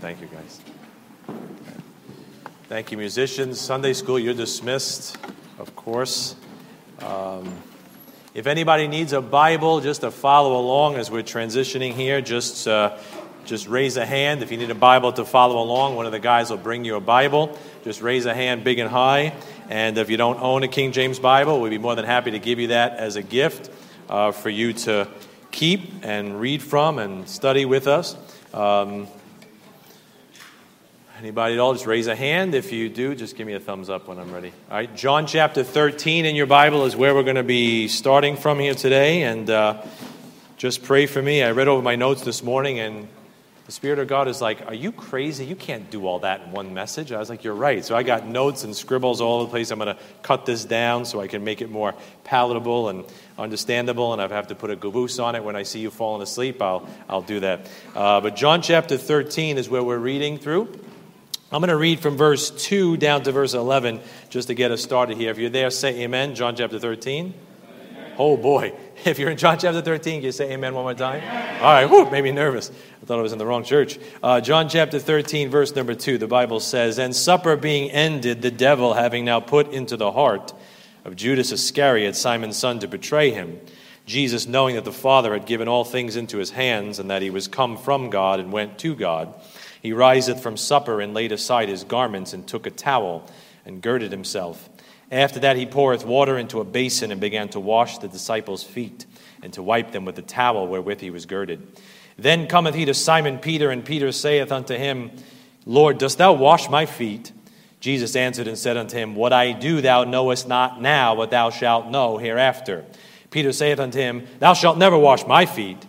Thank you, guys. Thank you, musicians. Sunday school, you're dismissed, of course. Um, if anybody needs a Bible just to follow along as we're transitioning here, just, uh, just raise a hand. If you need a Bible to follow along, one of the guys will bring you a Bible. Just raise a hand big and high. And if you don't own a King James Bible, we'd be more than happy to give you that as a gift uh, for you to keep and read from and study with us. Um, Anybody at all? Just raise a hand. If you do, just give me a thumbs up when I'm ready. All right, John chapter 13 in your Bible is where we're going to be starting from here today. And uh, just pray for me. I read over my notes this morning, and the Spirit of God is like, Are you crazy? You can't do all that in one message. I was like, You're right. So I got notes and scribbles all over the place. I'm going to cut this down so I can make it more palatable and understandable. And I have to put a caboose on it when I see you falling asleep. I'll, I'll do that. Uh, but John chapter 13 is where we're reading through. I'm going to read from verse 2 down to verse 11 just to get us started here. If you're there, say amen. John chapter 13. Oh boy. If you're in John chapter 13, can you say amen one more time? All right, whoo, made me nervous. I thought I was in the wrong church. Uh, John chapter 13, verse number 2, the Bible says, And supper being ended, the devil having now put into the heart of Judas Iscariot, Simon's son, to betray him, Jesus, knowing that the Father had given all things into his hands, and that he was come from God and went to God, he riseth from supper and laid aside his garments and took a towel and girded himself. After that, he poureth water into a basin and began to wash the disciples' feet and to wipe them with the towel wherewith he was girded. Then cometh he to Simon Peter, and Peter saith unto him, Lord, dost thou wash my feet? Jesus answered and said unto him, What I do thou knowest not now, but thou shalt know hereafter. Peter saith unto him, Thou shalt never wash my feet.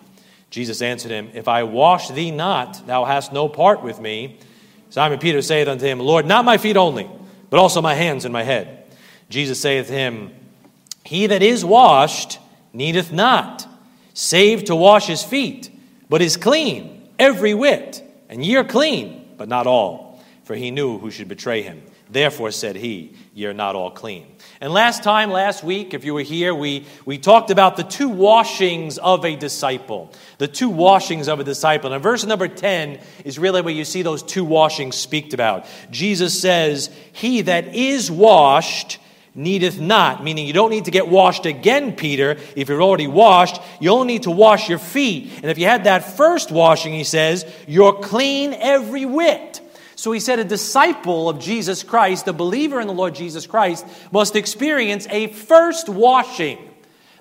Jesus answered him, If I wash thee not, thou hast no part with me. Simon Peter saith unto him, Lord, not my feet only, but also my hands and my head. Jesus saith to him, He that is washed needeth not, save to wash his feet, but is clean, every whit. And ye are clean, but not all. For he knew who should betray him. Therefore said he, Ye are not all clean. And last time, last week, if you were here, we, we talked about the two washings of a disciple. The two washings of a disciple. And verse number 10 is really where you see those two washings speaked about. Jesus says, He that is washed needeth not, meaning you don't need to get washed again, Peter, if you're already washed. You only need to wash your feet. And if you had that first washing, he says, you're clean every whit. So he said a disciple of Jesus Christ, a believer in the Lord Jesus Christ, must experience a first washing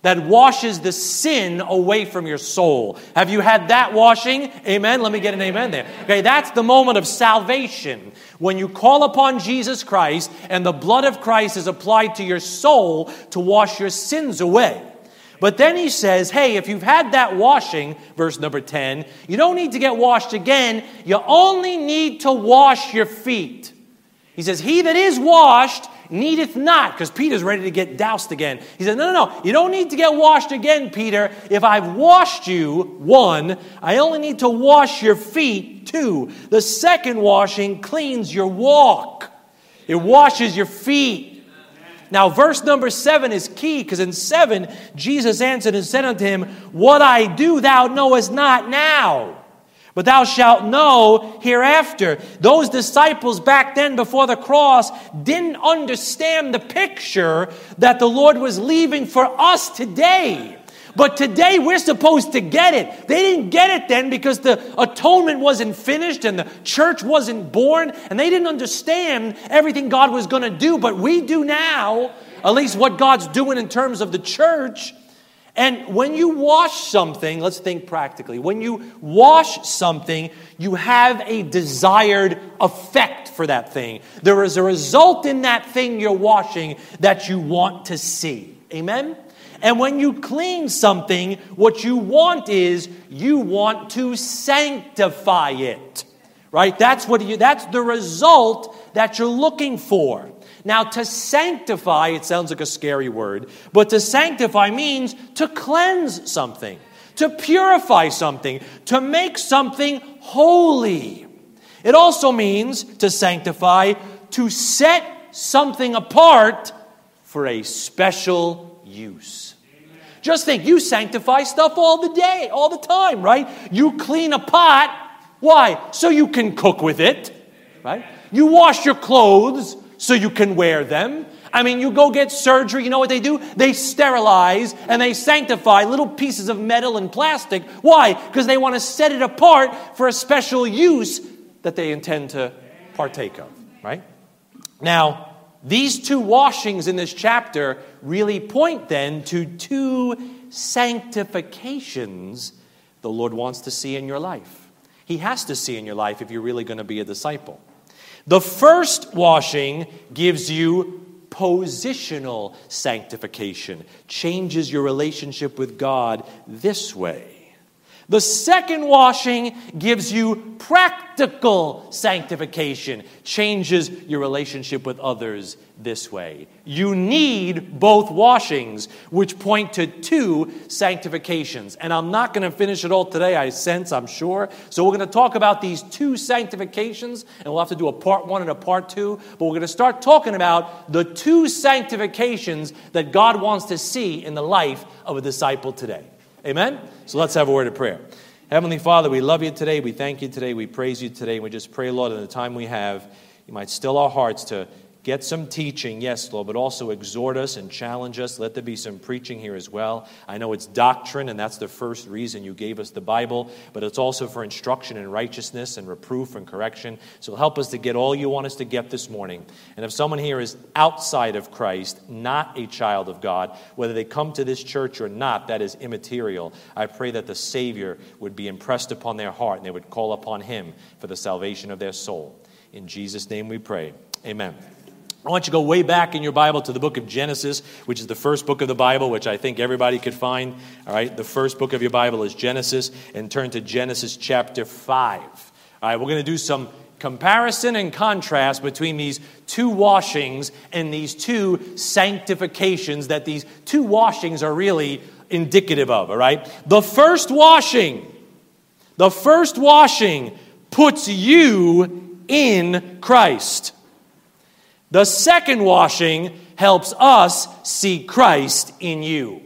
that washes the sin away from your soul. Have you had that washing? Amen. Let me get an amen there. Okay, that's the moment of salvation. When you call upon Jesus Christ and the blood of Christ is applied to your soul to wash your sins away. But then he says, hey, if you've had that washing, verse number 10, you don't need to get washed again. You only need to wash your feet. He says, He that is washed needeth not, because Peter's ready to get doused again. He said, No, no, no, you don't need to get washed again, Peter. If I've washed you, one, I only need to wash your feet, two. The second washing cleans your walk, it washes your feet. Now, verse number seven is key because in seven, Jesus answered and said unto him, What I do thou knowest not now, but thou shalt know hereafter. Those disciples back then before the cross didn't understand the picture that the Lord was leaving for us today. But today we're supposed to get it. They didn't get it then because the atonement wasn't finished and the church wasn't born and they didn't understand everything God was going to do. But we do now, at least what God's doing in terms of the church. And when you wash something, let's think practically. When you wash something, you have a desired effect for that thing. There is a result in that thing you're washing that you want to see. Amen? And when you clean something, what you want is you want to sanctify it. Right? That's what you that's the result that you're looking for. Now, to sanctify, it sounds like a scary word, but to sanctify means to cleanse something, to purify something, to make something holy. It also means to sanctify, to set something apart for a special use. Just think, you sanctify stuff all the day, all the time, right? You clean a pot, Why? So you can cook with it, right? You wash your clothes so you can wear them. I mean, you go get surgery, you know what they do? They sterilize and they sanctify little pieces of metal and plastic. Why? Because they want to set it apart for a special use that they intend to partake of, right? Now, these two washings in this chapter really point then to two sanctifications the Lord wants to see in your life. He has to see in your life if you're really going to be a disciple. The first washing gives you positional sanctification, changes your relationship with God this way. The second washing gives you practical sanctification, changes your relationship with others this way. You need both washings, which point to two sanctifications. And I'm not going to finish it all today, I sense, I'm sure. So we're going to talk about these two sanctifications, and we'll have to do a part one and a part two. But we're going to start talking about the two sanctifications that God wants to see in the life of a disciple today. Amen? So let's have a word of prayer. Heavenly Father, we love you today. We thank you today. We praise you today. We just pray, Lord, in the time we have, you might still our hearts to Get some teaching, yes, Lord, but also exhort us and challenge us. Let there be some preaching here as well. I know it's doctrine, and that's the first reason you gave us the Bible, but it's also for instruction in righteousness and reproof and correction. So help us to get all you want us to get this morning. And if someone here is outside of Christ, not a child of God, whether they come to this church or not, that is immaterial. I pray that the Savior would be impressed upon their heart and they would call upon Him for the salvation of their soul. In Jesus' name we pray. Amen. I want you to go way back in your Bible to the book of Genesis, which is the first book of the Bible, which I think everybody could find. All right, the first book of your Bible is Genesis, and turn to Genesis chapter 5. All right, we're going to do some comparison and contrast between these two washings and these two sanctifications that these two washings are really indicative of. All right, the first washing, the first washing puts you in Christ. The second washing helps us see Christ in you.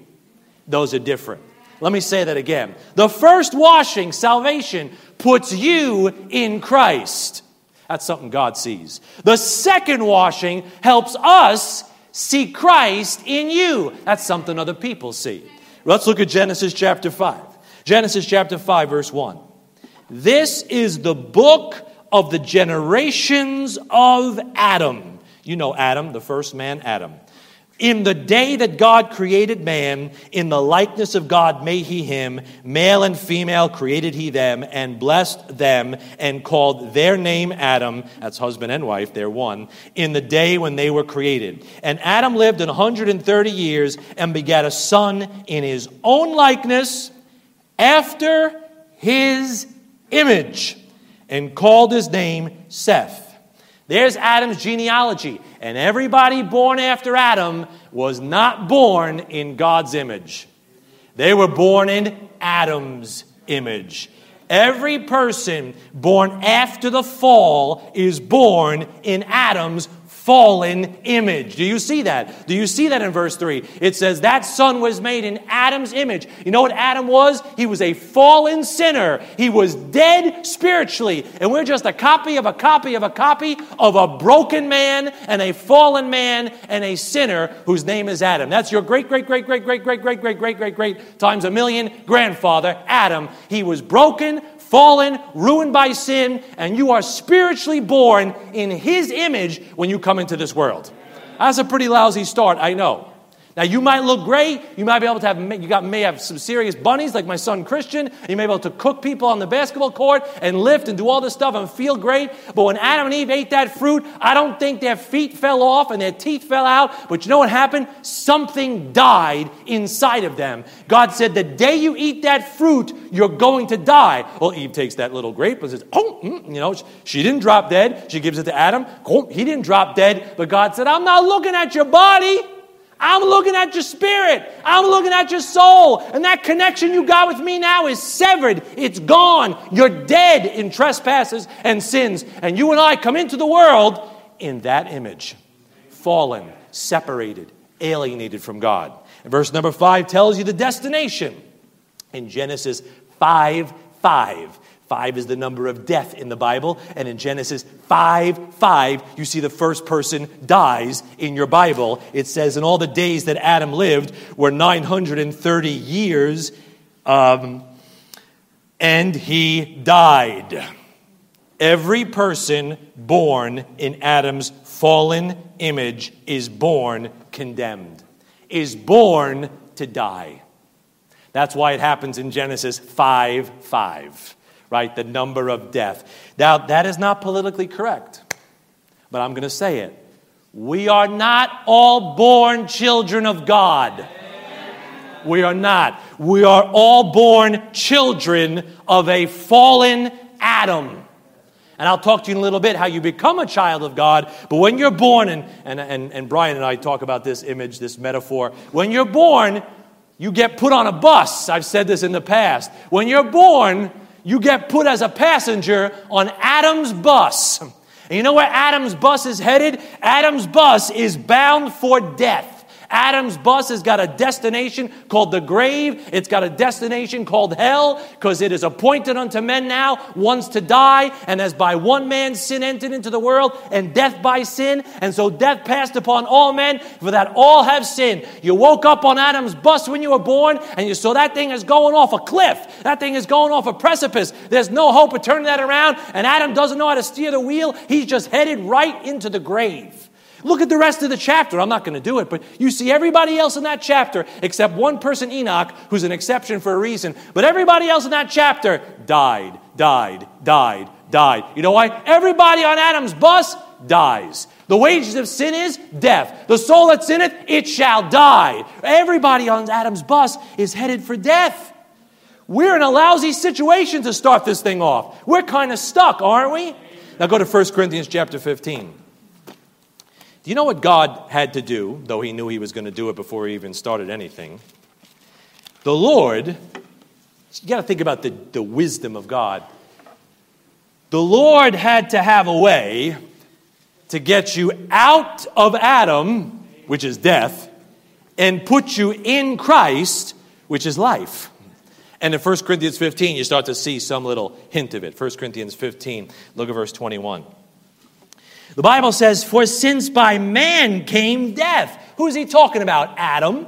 Those are different. Let me say that again. The first washing, salvation, puts you in Christ. That's something God sees. The second washing helps us see Christ in you. That's something other people see. Let's look at Genesis chapter 5. Genesis chapter 5, verse 1. This is the book of the generations of Adam. You know Adam, the first man, Adam. In the day that God created man, in the likeness of God made he him, male and female created he them, and blessed them, and called their name Adam, that's husband and wife, they're one, in the day when they were created. And Adam lived in 130 years and begat a son in his own likeness, after his image, and called his name Seth. There's Adam's genealogy. And everybody born after Adam was not born in God's image, they were born in Adam's image. Every person born after the fall is born in Adam's fallen image. Do you see that? Do you see that in verse 3? It says that son was made in Adam's image. You know what Adam was? He was a fallen sinner. He was dead spiritually. And we're just a copy of a copy of a copy of a broken man and a fallen man and a sinner whose name is Adam. That's your great, great, great, great, great, great, great, great, great, great, great times a million grandfather, Adam. He was broken, fallen, ruined by sin, and you are spiritually born in His image when you come into this world. That's a pretty lousy start, I know. Now you might look great. You might be able to have you got may have some serious bunnies like my son Christian. You may be able to cook people on the basketball court and lift and do all this stuff and feel great. But when Adam and Eve ate that fruit, I don't think their feet fell off and their teeth fell out. But you know what happened? Something died inside of them. God said, "The day you eat that fruit, you're going to die." Well, Eve takes that little grape and says, "Oh, mm, you know, she didn't drop dead." She gives it to Adam. He didn't drop dead. But God said, "I'm not looking at your body." I'm looking at your spirit. I'm looking at your soul. And that connection you got with me now is severed. It's gone. You're dead in trespasses and sins. And you and I come into the world in that image fallen, separated, alienated from God. And verse number five tells you the destination in Genesis 5 5. Five is the number of death in the Bible. And in Genesis 5 5, you see the first person dies in your Bible. It says, In all the days that Adam lived were 930 years, um, and he died. Every person born in Adam's fallen image is born condemned, is born to die. That's why it happens in Genesis 5 5 right? The number of death. Now, that is not politically correct, but I'm going to say it. We are not all born children of God. We are not. We are all born children of a fallen Adam. And I'll talk to you in a little bit how you become a child of God. But when you're born, and, and, and, and Brian and I talk about this image, this metaphor, when you're born, you get put on a bus. I've said this in the past. When you're born, you get put as a passenger on Adam's bus. And you know where Adam's bus is headed? Adam's bus is bound for death. Adam's bus has got a destination called the grave. It's got a destination called hell because it is appointed unto men now once to die. And as by one man sin entered into the world and death by sin. And so death passed upon all men for that all have sinned. You woke up on Adam's bus when you were born and you saw that thing is going off a cliff. That thing is going off a precipice. There's no hope of turning that around. And Adam doesn't know how to steer the wheel. He's just headed right into the grave. Look at the rest of the chapter. I'm not going to do it, but you see everybody else in that chapter except one person, Enoch, who's an exception for a reason. But everybody else in that chapter died, died, died, died. You know why? Everybody on Adam's bus dies. The wages of sin is death. The soul that's in it, it shall die. Everybody on Adam's bus is headed for death. We're in a lousy situation to start this thing off. We're kind of stuck, aren't we? Now go to 1 Corinthians chapter 15. Do you know what God had to do, though he knew he was going to do it before he even started anything? The Lord, you got to think about the, the wisdom of God. The Lord had to have a way to get you out of Adam, which is death, and put you in Christ, which is life. And in 1 Corinthians 15, you start to see some little hint of it. 1 Corinthians 15, look at verse 21. The Bible says, For since by man came death. Who's he talking about? Adam.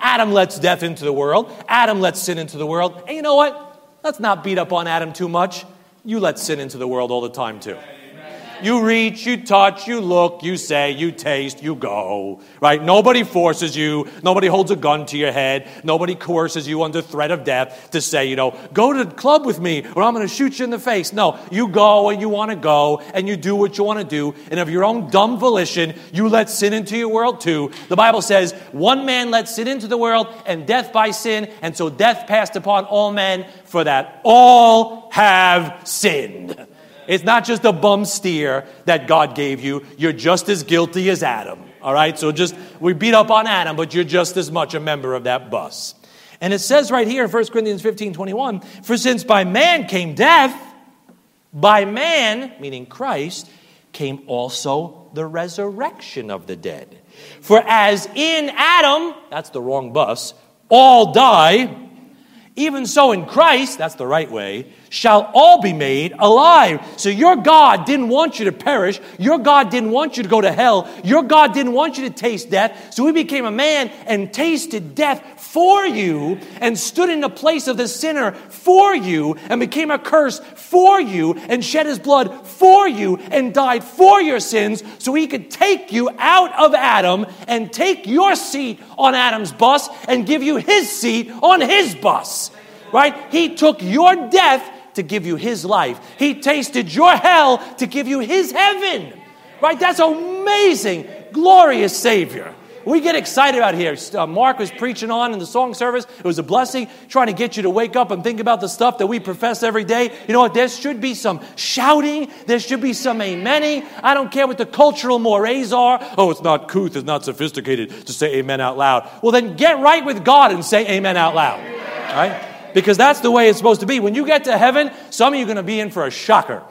Adam lets death into the world. Adam lets sin into the world. And you know what? Let's not beat up on Adam too much. You let sin into the world all the time, too. You reach, you touch, you look, you say, you taste, you go. Right? Nobody forces you. Nobody holds a gun to your head. Nobody coerces you under threat of death to say, you know, go to the club with me or I'm going to shoot you in the face. No, you go and you want to go and you do what you want to do. And of your own dumb volition, you let sin into your world too. The Bible says, one man let sin into the world and death by sin. And so death passed upon all men for that all have sinned. It's not just a bum steer that God gave you. You're just as guilty as Adam. All right? So just, we beat up on Adam, but you're just as much a member of that bus. And it says right here in 1 Corinthians 15 21, for since by man came death, by man, meaning Christ, came also the resurrection of the dead. For as in Adam, that's the wrong bus, all die, even so in Christ, that's the right way, shall all be made alive. So your God didn't want you to perish. Your God didn't want you to go to hell. Your God didn't want you to taste death. So he became a man and tasted death for you and stood in the place of the sinner for you and became a curse for you and shed his blood for you and died for your sins so he could take you out of Adam and take your seat on Adam's bus and give you his seat on his bus. Right? He took your death to give you his life. He tasted your hell to give you his heaven. Right? That's amazing, glorious Savior. We get excited out here. Uh, Mark was preaching on in the song service. It was a blessing trying to get you to wake up and think about the stuff that we profess every day. You know what? There should be some shouting. There should be some amening. I don't care what the cultural mores are. Oh, it's not couth, it's not sophisticated to say amen out loud. Well, then get right with God and say amen out loud. Right? Because that's the way it's supposed to be. When you get to heaven, some of you are going to be in for a shocker.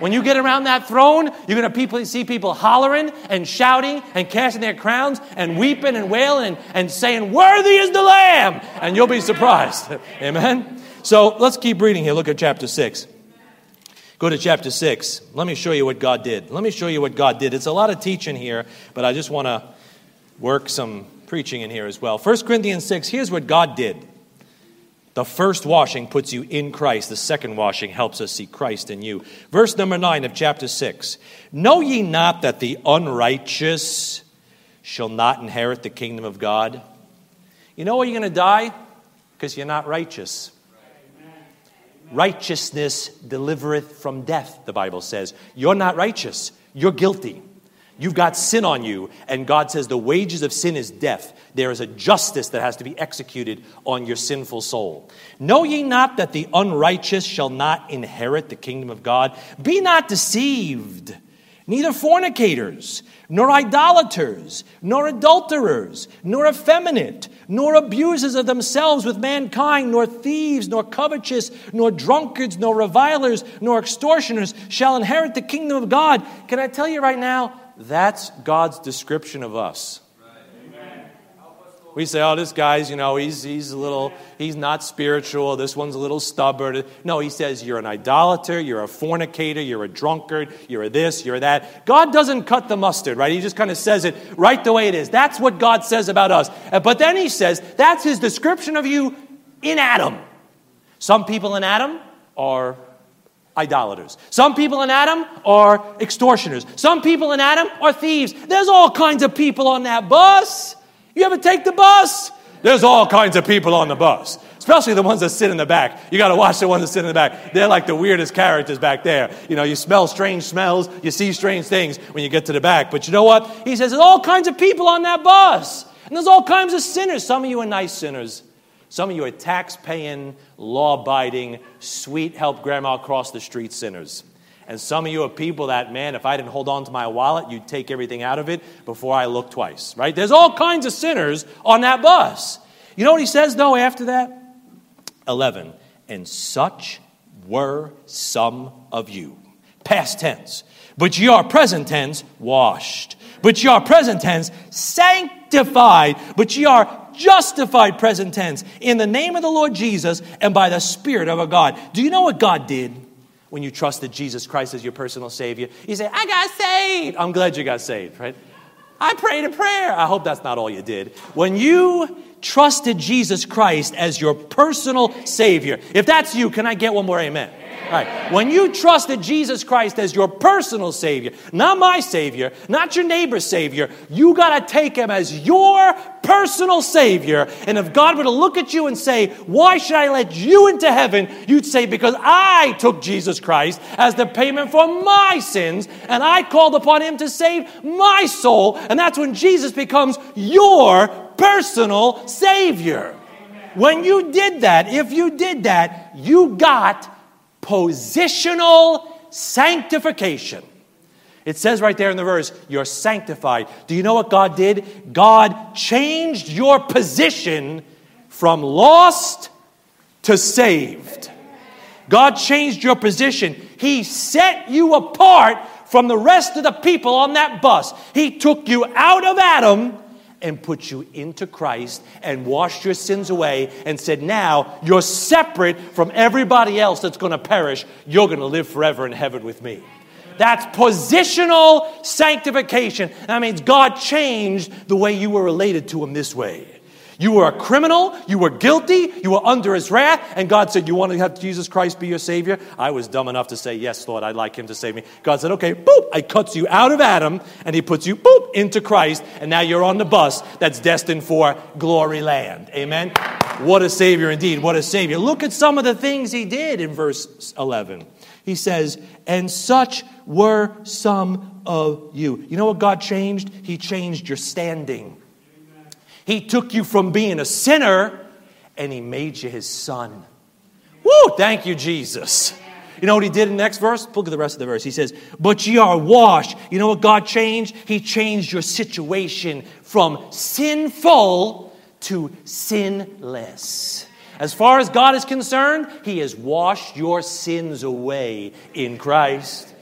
When you get around that throne, you're going to people, see people hollering and shouting and casting their crowns and weeping and wailing and, and saying, Worthy is the Lamb! And you'll be surprised. Amen? So let's keep reading here. Look at chapter 6. Go to chapter 6. Let me show you what God did. Let me show you what God did. It's a lot of teaching here, but I just want to work some preaching in here as well. 1 Corinthians 6, here's what God did. The first washing puts you in Christ. The second washing helps us see Christ in you. Verse number 9 of chapter 6. Know ye not that the unrighteous shall not inherit the kingdom of God? You know why you're going to die? Because you're not righteous. Righteousness delivereth from death, the Bible says. You're not righteous, you're guilty. You've got sin on you, and God says the wages of sin is death. There is a justice that has to be executed on your sinful soul. Know ye not that the unrighteous shall not inherit the kingdom of God? Be not deceived neither fornicators, nor idolaters, nor adulterers, nor effeminate, nor abusers of themselves with mankind, nor thieves, nor covetous, nor drunkards, nor revilers, nor extortioners shall inherit the kingdom of God. Can I tell you right now? That's God's description of us. We say, oh, this guy's, you know, he's, he's a little, he's not spiritual. This one's a little stubborn. No, he says, you're an idolater, you're a fornicator, you're a drunkard, you're a this, you're that. God doesn't cut the mustard, right? He just kind of says it right the way it is. That's what God says about us. Uh, but then he says, that's his description of you in Adam. Some people in Adam are idolaters. Some people in Adam are extortioners. Some people in Adam are thieves. There's all kinds of people on that bus. You ever take the bus? There's all kinds of people on the bus, especially the ones that sit in the back. You got to watch the ones that sit in the back. They're like the weirdest characters back there. You know, you smell strange smells, you see strange things when you get to the back. But you know what? He says there's all kinds of people on that bus, and there's all kinds of sinners. Some of you are nice sinners. Some of you are tax paying, law abiding, sweet help grandma cross the street sinners. And some of you are people that, man, if I didn't hold on to my wallet, you'd take everything out of it before I look twice, right? There's all kinds of sinners on that bus. You know what he says, though, after that? 11. And such were some of you. Past tense. But ye are present tense, washed. But ye are present tense, sanctified. But ye are justified present tense in the name of the Lord Jesus and by the Spirit of our God. Do you know what God did? When you trusted Jesus Christ as your personal Savior. You say, I got saved. I'm glad you got saved, right? I prayed a prayer. I hope that's not all you did. When you trusted Jesus Christ as your personal Savior, if that's you, can I get one more amen? Right. When you trusted Jesus Christ as your personal Savior, not my Savior, not your neighbor's Savior, you got to take Him as your personal Savior. And if God were to look at you and say, Why should I let you into heaven? You'd say, Because I took Jesus Christ as the payment for my sins, and I called upon Him to save my soul. And that's when Jesus becomes your personal Savior. When you did that, if you did that, you got positional sanctification. It says right there in the verse, you're sanctified. Do you know what God did? God changed your position from lost to saved. God changed your position. He set you apart from the rest of the people on that bus. He took you out of Adam and put you into Christ and washed your sins away and said, Now you're separate from everybody else that's going to perish. You're going to live forever in heaven with me. That's positional sanctification. That means God changed the way you were related to Him this way. You were a criminal, you were guilty, you were under his wrath, and God said, You want to have Jesus Christ be your Savior? I was dumb enough to say, Yes, Lord, I'd like him to save me. God said, Okay, boop, I cuts you out of Adam, and he puts you, boop, into Christ, and now you're on the bus that's destined for glory land. Amen? What a Savior indeed, what a Savior. Look at some of the things he did in verse 11. He says, And such were some of you. You know what God changed? He changed your standing. He took you from being a sinner and he made you his son. Woo! Thank you, Jesus. You know what he did in the next verse? Look at the rest of the verse. He says, But ye are washed. You know what God changed? He changed your situation from sinful to sinless. As far as God is concerned, He has washed your sins away in Christ.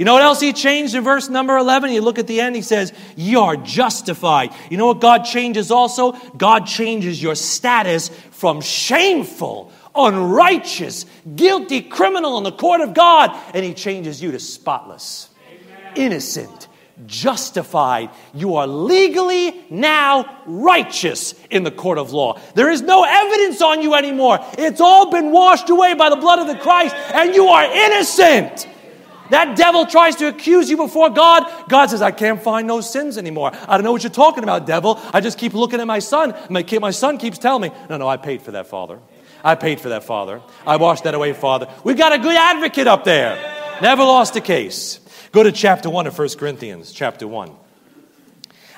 You know what else he changed in verse number 11? You look at the end, he says, Ye are justified. You know what God changes also? God changes your status from shameful unrighteous, guilty criminal in the court of God, and He changes you to spotless, Amen. innocent, justified. You are legally now righteous in the court of law. There is no evidence on you anymore. It's all been washed away by the blood of the Christ, and you are innocent. That devil tries to accuse you before God. God says, I can't find no sins anymore. I don't know what you're talking about, devil. I just keep looking at my son. My, kid, my son keeps telling me, No, no, I paid for that, Father. I paid for that, Father. I washed that away, Father. We've got a good advocate up there. Never lost a case. Go to chapter 1 of 1 Corinthians, chapter 1.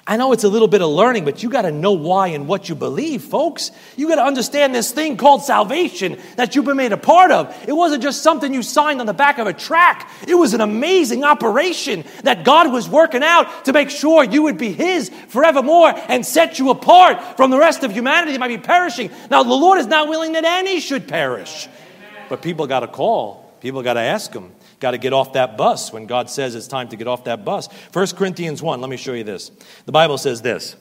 I know it's a little bit of learning, but you got to know why and what you believe, folks. You got to understand this thing called salvation that you've been made a part of. It wasn't just something you signed on the back of a track, it was an amazing operation that God was working out to make sure you would be His forevermore and set you apart from the rest of humanity that might be perishing. Now, the Lord is not willing that any should perish, but people got to call, people got to ask Him got to get off that bus when God says it's time to get off that bus. 1 Corinthians 1, let me show you this. The Bible says this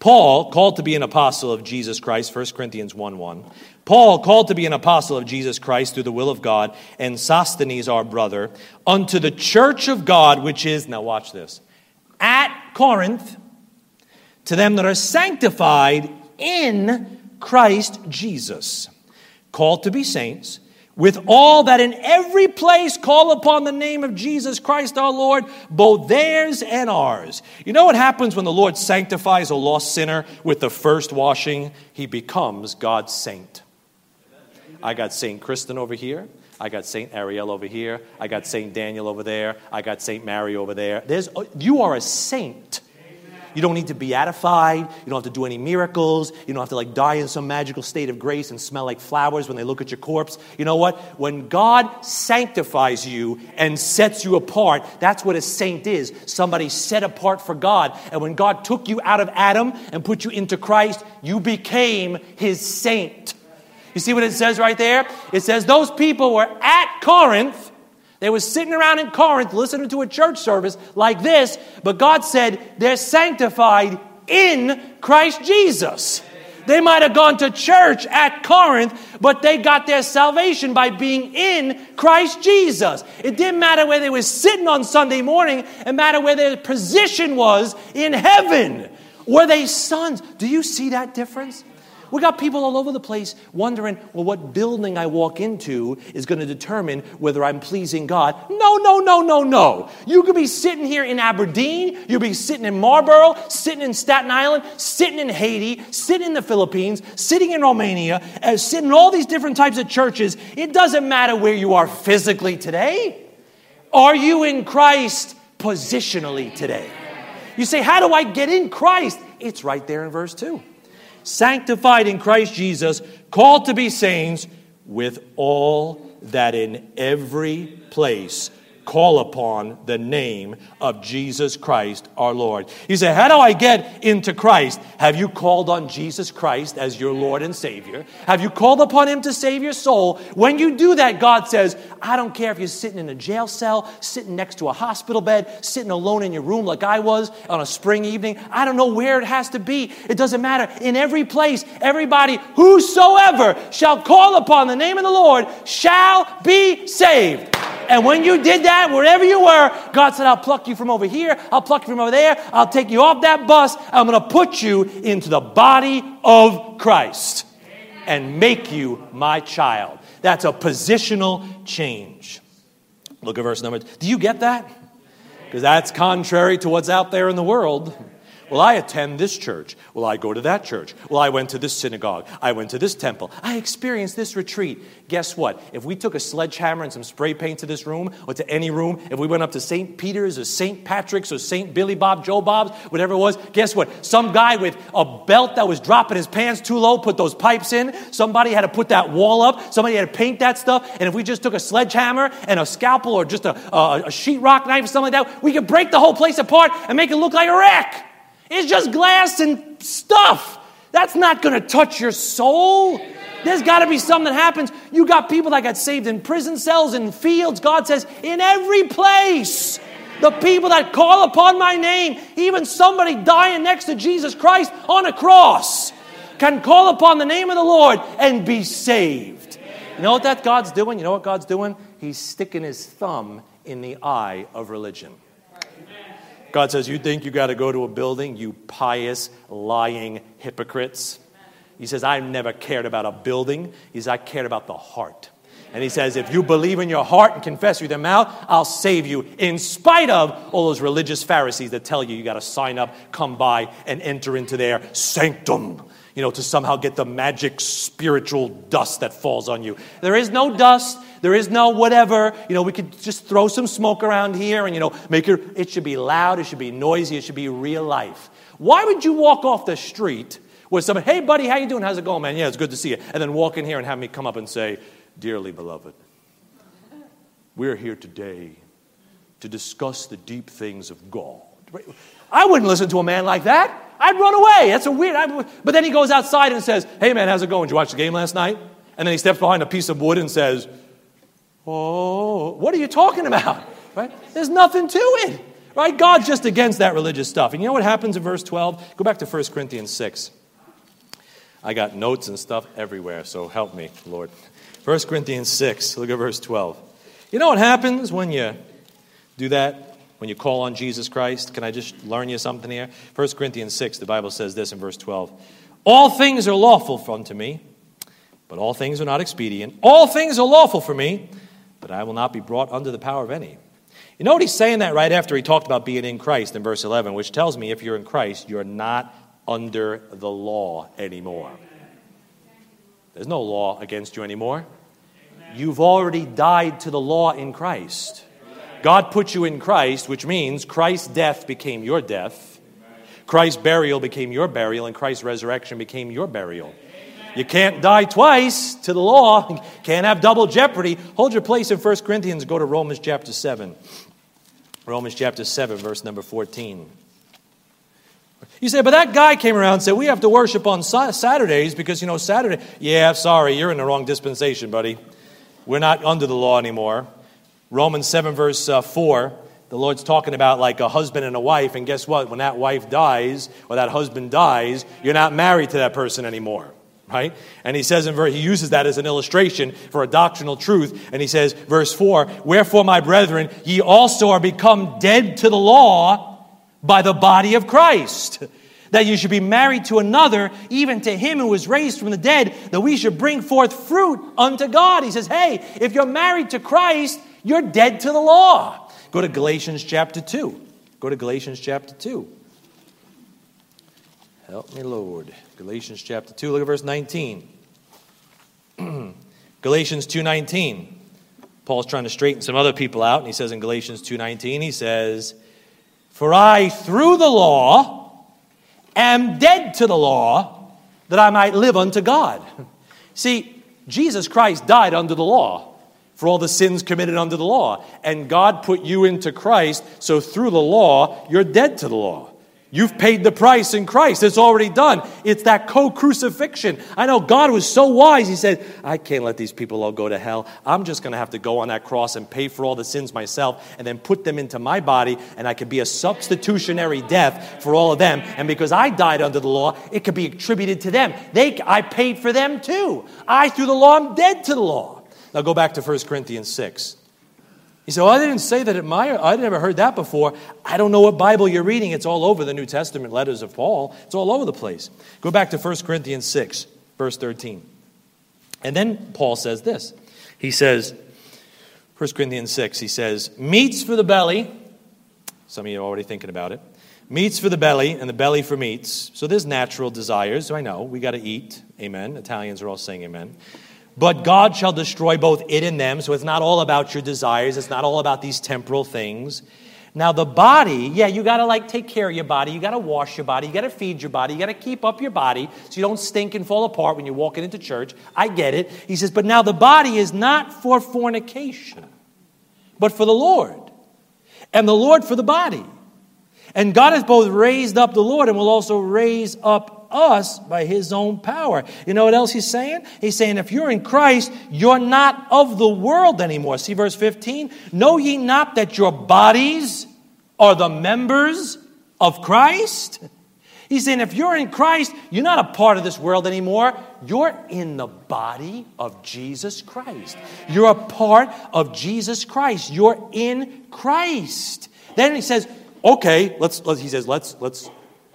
Paul, called to be an apostle of Jesus Christ, 1 Corinthians 1 1. Paul, called to be an apostle of Jesus Christ through the will of God, and Sosthenes, our brother, unto the church of God, which is, now watch this, at Corinth, to them that are sanctified in Christ Jesus, called to be saints with all that in every place call upon the name of Jesus Christ our Lord, both theirs and ours. You know what happens when the Lord sanctifies a lost sinner with the first washing? He becomes God's saint. I got Saint Kristen over here. I got Saint Ariel over here. I got Saint Daniel over there. I got Saint Mary over there. There's, you are a saint. You don't need to be beatified. You don't have to do any miracles. You don't have to like die in some magical state of grace and smell like flowers when they look at your corpse. You know what? When God sanctifies you and sets you apart, that's what a saint is. Somebody set apart for God. And when God took you out of Adam and put you into Christ, you became his saint. You see what it says right there? It says those people were at Corinth they were sitting around in Corinth listening to a church service like this, but God said they're sanctified in Christ Jesus. They might have gone to church at Corinth, but they got their salvation by being in Christ Jesus. It didn't matter where they were sitting on Sunday morning, it mattered where their position was in heaven. Were they sons? Do you see that difference? We got people all over the place wondering, well, what building I walk into is going to determine whether I'm pleasing God. No, no, no, no, no. You could be sitting here in Aberdeen, you'd be sitting in Marlborough, sitting in Staten Island, sitting in Haiti, sitting in the Philippines, sitting in Romania, uh, sitting in all these different types of churches. It doesn't matter where you are physically today. Are you in Christ positionally today? You say, How do I get in Christ? It's right there in verse 2 sanctified in Christ Jesus, called to be saints, with all that in every place call upon the name of Jesus Christ our Lord. You say, How do I get into Christ? Have you called on Jesus Christ as your Lord and Savior? Have you called upon Him to save your soul? When you do that, God says, I don't care if you're sitting in a jail cell, sitting next to a hospital bed, sitting alone in your room like I was on a spring evening. I don't know where it has to be. It doesn't matter. In every place, everybody, whosoever shall call upon the name of the Lord shall be saved. And when you did that, wherever you were, God said, I'll pluck you from over here, I'll pluck you from over there, I'll take you off that bus, I'm going to put you into the body of Christ and make you my child. That's a positional change. Look at verse number. Do you get that? Because that's contrary to what's out there in the world. Well, I attend this church. Well, I go to that church. Well, I went to this synagogue. I went to this temple. I experienced this retreat. Guess what? If we took a sledgehammer and some spray paint to this room or to any room, if we went up to St. Peter's or St. Patrick's or St. Billy Bob, Joe Bob's, whatever it was, guess what? Some guy with a belt that was dropping his pants too low put those pipes in. Somebody had to put that wall up. Somebody had to paint that stuff. And if we just took a sledgehammer and a scalpel or just a, a, a sheetrock knife or something like that, we could break the whole place apart and make it look like a wreck. It's just glass and stuff. That's not going to touch your soul. There's got to be something that happens. You got people that got saved in prison cells, in fields. God says, in every place. The people that call upon my name, even somebody dying next to Jesus Christ on a cross. can call upon the name of the Lord and be saved. You know what that God's doing? You know what God's doing? He's sticking his thumb in the eye of religion. God says, You think you got to go to a building, you pious, lying hypocrites? He says, I never cared about a building. He says, I cared about the heart. And he says, If you believe in your heart and confess with your mouth, I'll save you, in spite of all those religious Pharisees that tell you you got to sign up, come by, and enter into their sanctum, you know, to somehow get the magic spiritual dust that falls on you. There is no dust. There is no whatever. You know, we could just throw some smoke around here and, you know, make it, it should be loud, it should be noisy, it should be real life. Why would you walk off the street with somebody, hey, buddy, how you doing? How's it going, man? Yeah, it's good to see you. And then walk in here and have me come up and say, dearly beloved, we're here today to discuss the deep things of God. I wouldn't listen to a man like that. I'd run away. That's a weird. I, but then he goes outside and says, Hey, man, how's it going? Did you watch the game last night? And then he steps behind a piece of wood and says, Oh, what are you talking about? Right? There's nothing to it. Right? God's just against that religious stuff. And you know what happens in verse 12? Go back to 1 Corinthians 6. I got notes and stuff everywhere, so help me, Lord. 1 Corinthians 6, look at verse 12. You know what happens when you do that? When you call on Jesus Christ? Can I just learn you something here? 1 Corinthians 6, the Bible says this in verse 12 All things are lawful unto me, but all things are not expedient. All things are lawful for me, but I will not be brought under the power of any. You know what he's saying that right after he talked about being in Christ in verse 11, which tells me if you're in Christ, you're not under the law anymore. There's no law against you anymore. You've already died to the law in Christ. God put you in Christ, which means Christ's death became your death, Christ's burial became your burial, and Christ's resurrection became your burial. You can't die twice to the law. can't have double jeopardy. Hold your place in 1 Corinthians. Go to Romans chapter 7. Romans chapter 7, verse number 14. You say, but that guy came around and said, we have to worship on Saturdays because, you know, Saturday. Yeah, sorry, you're in the wrong dispensation, buddy. We're not under the law anymore. Romans 7, verse uh, 4, the Lord's talking about like a husband and a wife. And guess what? When that wife dies or that husband dies, you're not married to that person anymore. Right? And he says in verse, he uses that as an illustration for a doctrinal truth. And he says, verse 4, Wherefore, my brethren, ye also are become dead to the law by the body of Christ. That you should be married to another, even to him who was raised from the dead, that we should bring forth fruit unto God. He says, hey, if you're married to Christ, you're dead to the law. Go to Galatians chapter 2. Go to Galatians chapter 2. Help me, Lord. Galatians chapter 2, look at verse 19. Galatians 2:19. Paul's trying to straighten some other people out, and he says in Galatians 2:19, he says, for I, through the law, am dead to the law, that I might live unto God. See, Jesus Christ died under the law for all the sins committed under the law. And God put you into Christ, so through the law, you're dead to the law. You've paid the price in Christ. It's already done. It's that co crucifixion. I know God was so wise. He said, I can't let these people all go to hell. I'm just going to have to go on that cross and pay for all the sins myself and then put them into my body, and I could be a substitutionary death for all of them. And because I died under the law, it could be attributed to them. They, I paid for them too. I, through the law, I'm dead to the law. Now go back to 1 Corinthians 6. He said, Well, I didn't say that at my, I'd never heard that before. I don't know what Bible you're reading. It's all over the New Testament letters of Paul, it's all over the place. Go back to 1 Corinthians 6, verse 13. And then Paul says this. He says, 1 Corinthians 6, he says, Meats for the belly. Some of you are already thinking about it. Meats for the belly, and the belly for meats. So there's natural desires. I know. We got to eat. Amen. Italians are all saying amen. But God shall destroy both it and them. So it's not all about your desires, it's not all about these temporal things. Now, the body, yeah, you got to like take care of your body. You got to wash your body. You got to feed your body. You got to keep up your body so you don't stink and fall apart when you're walking into church. I get it. He says, but now the body is not for fornication, but for the Lord, and the Lord for the body. And God has both raised up the Lord and will also raise up us by his own power. You know what else he's saying? He's saying, if you're in Christ, you're not of the world anymore. See verse 15? Know ye not that your bodies are the members of Christ? He's saying if you're in Christ, you're not a part of this world anymore. You're in the body of Jesus Christ. You're a part of Jesus Christ. You're in Christ. Then he says, okay, let's, let's he says, let's, let's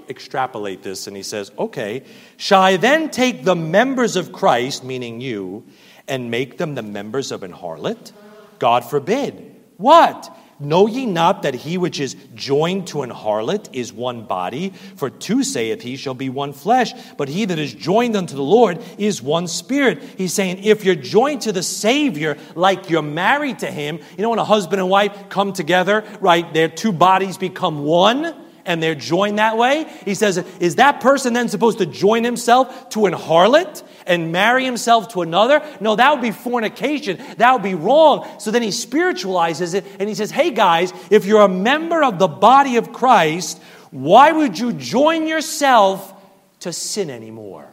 extrapolate this. And he says, okay, shall I then take the members of Christ, meaning you, and make them the members of an harlot? God forbid. What? Know ye not that he which is joined to an harlot is one body? For two saith he shall be one flesh, but he that is joined unto the Lord is one spirit. He's saying, if you're joined to the Savior like you're married to him, you know, when a husband and wife come together, right, their two bodies become one and they're joined that way. He says, is that person then supposed to join himself to an harlot? and marry himself to another? No, that would be fornication. That would be wrong. So then he spiritualizes it and he says, hey guys, if you're a member of the body of Christ, why would you join yourself to sin anymore?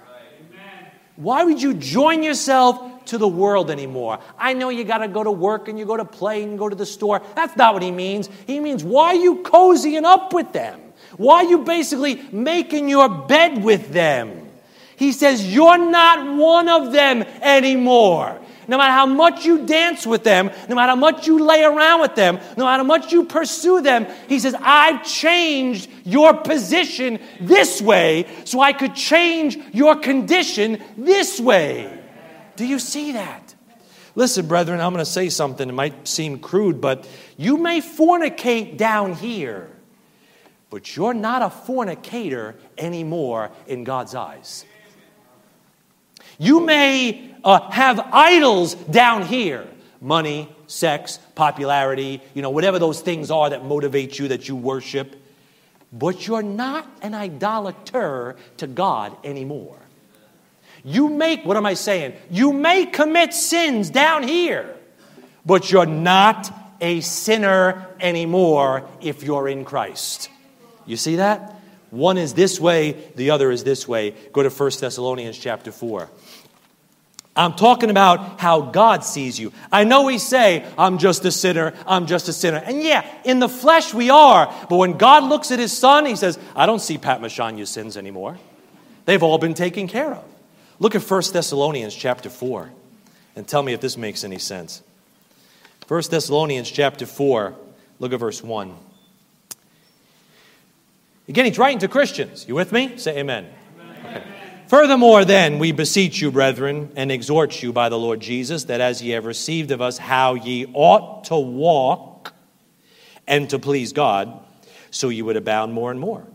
Why would you join yourself to the world anymore? I know you got to go to work and you go to play and you go to the store. That's not what he means. He means, why are you cozying up with them? Why are you basically making your bed with them? He says, You're not one of them anymore. No matter how much you dance with them, no matter how much you lay around with them, no matter how much you pursue them, he says, I've changed your position this way so I could change your condition this way. Do you see that? Listen, brethren, I'm going to say something. It might seem crude, but you may fornicate down here, but you're not a fornicator anymore in God's eyes. You may uh, have idols down here money, sex, popularity, you know, whatever those things are that motivate you, that you worship. But you're not an idolater to God anymore. You make, what am I saying? You may commit sins down here, but you're not a sinner anymore if you're in Christ. You see that? One is this way, the other is this way. Go to 1 Thessalonians chapter 4. I'm talking about how God sees you. I know we say, I'm just a sinner, I'm just a sinner. And yeah, in the flesh we are. But when God looks at his son, he says, I don't see Pat Mashania's sins anymore. They've all been taken care of. Look at 1 Thessalonians chapter 4 and tell me if this makes any sense. 1 Thessalonians chapter 4, look at verse 1. Again, he's writing to Christians. You with me? Say amen. Furthermore, then, we beseech you, brethren, and exhort you by the Lord Jesus, that as ye have received of us how ye ought to walk and to please God, so ye would abound more and more.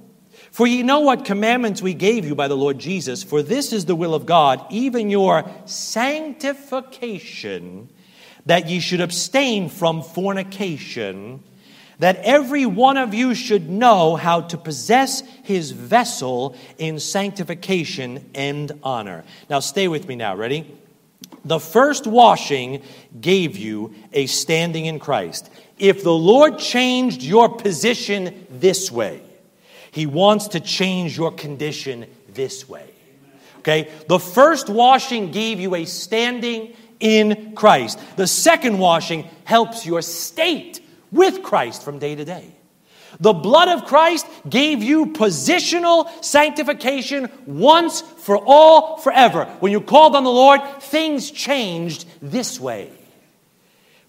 For ye know what commandments we gave you by the Lord Jesus, for this is the will of God, even your sanctification, that ye should abstain from fornication that every one of you should know how to possess his vessel in sanctification and honor. Now, stay with me now. Ready? The first washing gave you a standing in Christ. If the Lord changed your position this way, he wants to change your condition this way. Okay? The first washing gave you a standing in Christ. The second washing helps your state with Christ from day to day. The blood of Christ gave you positional sanctification once for all, forever. When you called on the Lord, things changed this way.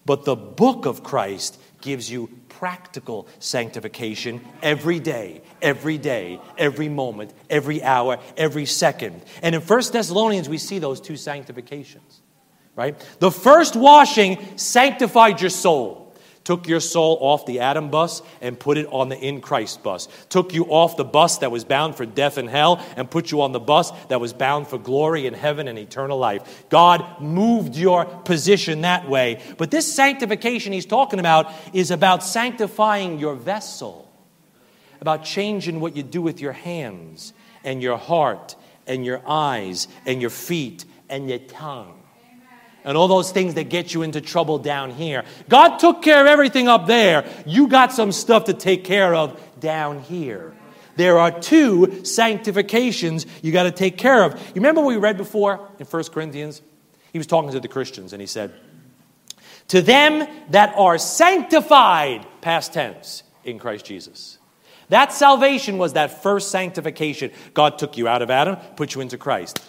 But the book of Christ gives you practical sanctification every day, every day, every moment, every hour, every second. And in First Thessalonians, we see those two sanctifications, right? The first washing sanctified your soul took your soul off the Adam bus and put it on the in Christ bus, took you off the bus that was bound for death and hell and put you on the bus that was bound for glory and heaven and eternal life. God moved your position that way. But this sanctification he's talking about is about sanctifying your vessel, about changing what you do with your hands and your heart and your eyes and your feet and your tongue and all those things that get you into trouble down here. God took care of everything up there. You got some stuff to take care of down here. There are two sanctifications you got to take care of. You remember what we read before in 1 Corinthians? He was talking to the Christians and he said, To them that are sanctified, past tense, in Christ Jesus That salvation was that first sanctification. God took you out of Adam, put you into Christ.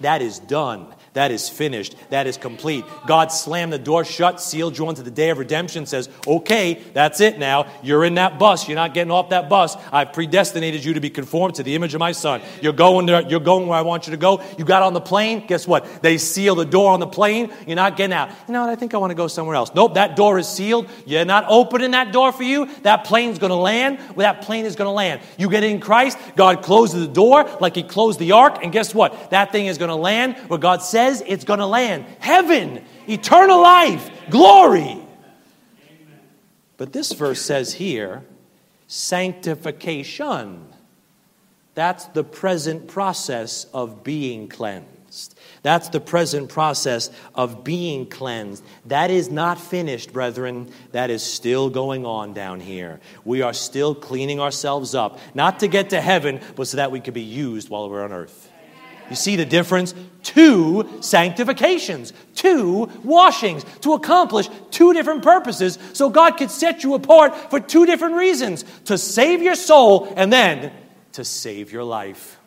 That is done. That is finished. That is complete. God slammed the door shut, sealed you onto the day of redemption, says, okay, that's it now. You're in that bus. You're not getting off that bus. I've predestinated you to be conformed to the image of my son. You're going, there, you're going where I want you to go. You got on the plane. Guess what? They seal the door on the plane. You're not getting out. You know what? I think I want to go somewhere else. Nope, that door is sealed. You're not opening that door for you. That plane's going to land where that plane is going to land. You get in Christ, God closes the door like he closed the ark. And guess what? That thing is going to land where God said, says it's going to land heaven, eternal life, glory. But this verse says here sanctification. That's the present process of being cleansed. That's the present process of being cleansed. That is not finished, brethren. That is still going on down here. We are still cleaning ourselves up, not to get to heaven, but so that we could be used while we're on earth. You see the difference? Two sanctifications, two washings to accomplish two different purposes so God could set you apart for two different reasons to save your soul and then to save your life.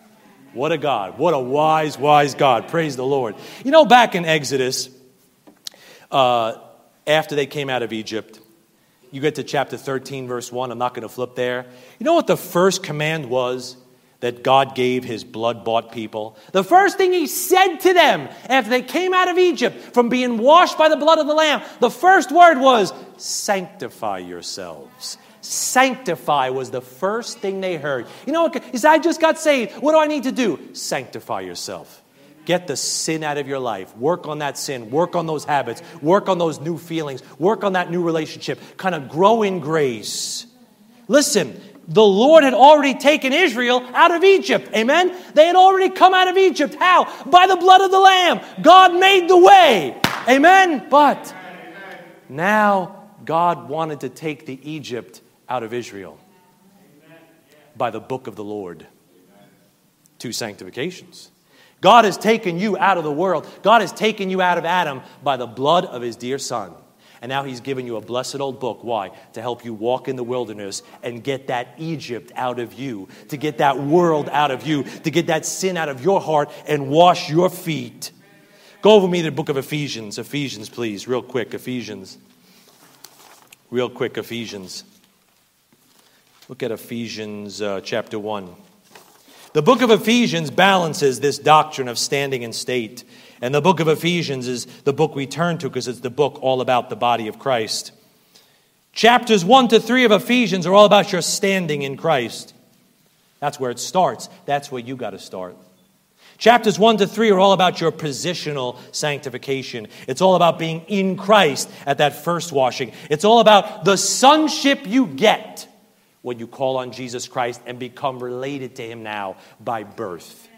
What a God. What a wise, wise God. Praise the Lord. You know, back in Exodus, uh, after they came out of Egypt, you get to chapter 13, verse 1. I'm not going to flip there. You know what the first command was? That God gave his blood bought people, the first thing he said to them after they came out of Egypt from being washed by the blood of the Lamb, the first word was, Sanctify yourselves. Sanctify was the first thing they heard. You know what? He said, I just got saved. What do I need to do? Sanctify yourself. Get the sin out of your life. Work on that sin. Work on those habits. Work on those new feelings. Work on that new relationship. Kind of grow in grace. Listen, the Lord had already taken Israel out of Egypt. Amen? They had already come out of Egypt. How? By the blood of the Lamb. God made the way. Amen? But now God wanted to take the Egypt out of Israel by the book of the Lord. Two sanctifications. God has taken you out of the world. God has taken you out of Adam by the blood of his dear Son. And now he's given you a blessed old book. Why? To help you walk in the wilderness and get that Egypt out of you, to get that world out of you, to get that sin out of your heart and wash your feet. Go over me to the book of Ephesians. Ephesians, please, real quick. Ephesians. Real quick, Ephesians. Look at Ephesians uh, chapter 1. The book of Ephesians balances this doctrine of standing in state and the book of Ephesians is the book we turn to because it's the book all about the body of Christ. Chapters 1 to 3 of Ephesians are all about your standing in Christ. That's where it starts. That's where you got to start. Chapters 1 to 3 are all about your positional sanctification. It's all about being in Christ at that first washing. It's all about the sonship you get when you call on Jesus Christ and become related to Him now by birth.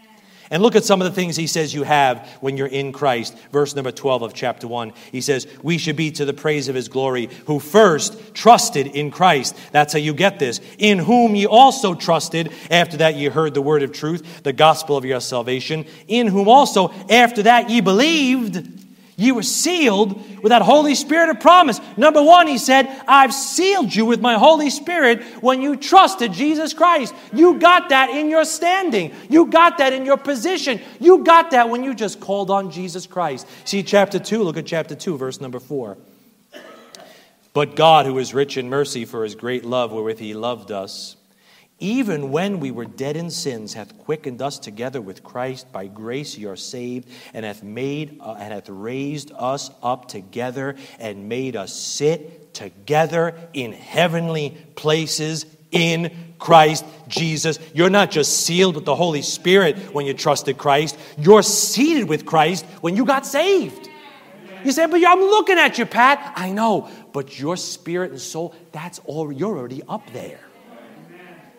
And look at some of the things he says you have when you're in Christ. Verse number 12 of chapter 1. He says, We should be to the praise of his glory, who first trusted in Christ. That's how you get this. In whom ye also trusted, after that ye heard the word of truth, the gospel of your salvation. In whom also, after that ye believed you were sealed with that Holy Spirit of promise. Number one, he said, I've sealed you with my Holy Spirit when you trusted Jesus Christ. You got that in your standing. You got that in your position. You got that when you just called on Jesus Christ. See chapter 2, look at chapter 2, verse number 4. But God, who is rich in mercy for his great love wherewith he loved us, even when we were dead in sins, hath quickened us together with Christ. By grace you are saved, and hath made uh, and hath raised us up together, and made us sit together in heavenly places in Christ Jesus. You're not just sealed with the Holy Spirit when you trusted Christ, you're seated with Christ when you got saved. You say, but I'm looking at you, Pat. I know, but your spirit and soul, that's all, you're already up there.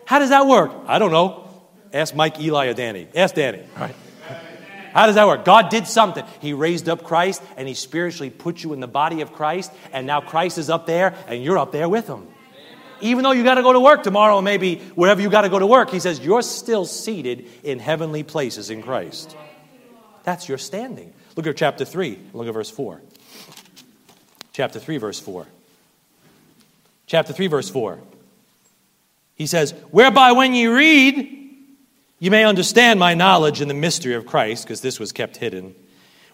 How does that work? I don't know. Ask Mike, Eli, or Danny. Ask Danny. Right? How does that work? God did something. He raised up Christ and He spiritually put you in the body of Christ, and now Christ is up there and you're up there with Him. Even though you got to go to work tomorrow, maybe wherever you got to go to work, He says you're still seated in heavenly places in Christ. That's your standing. Look at chapter 3. Look at verse 4. Chapter 3, verse 4. Chapter 3, verse 4. He says, Whereby when ye read, you may understand my knowledge in the mystery of Christ, because this was kept hidden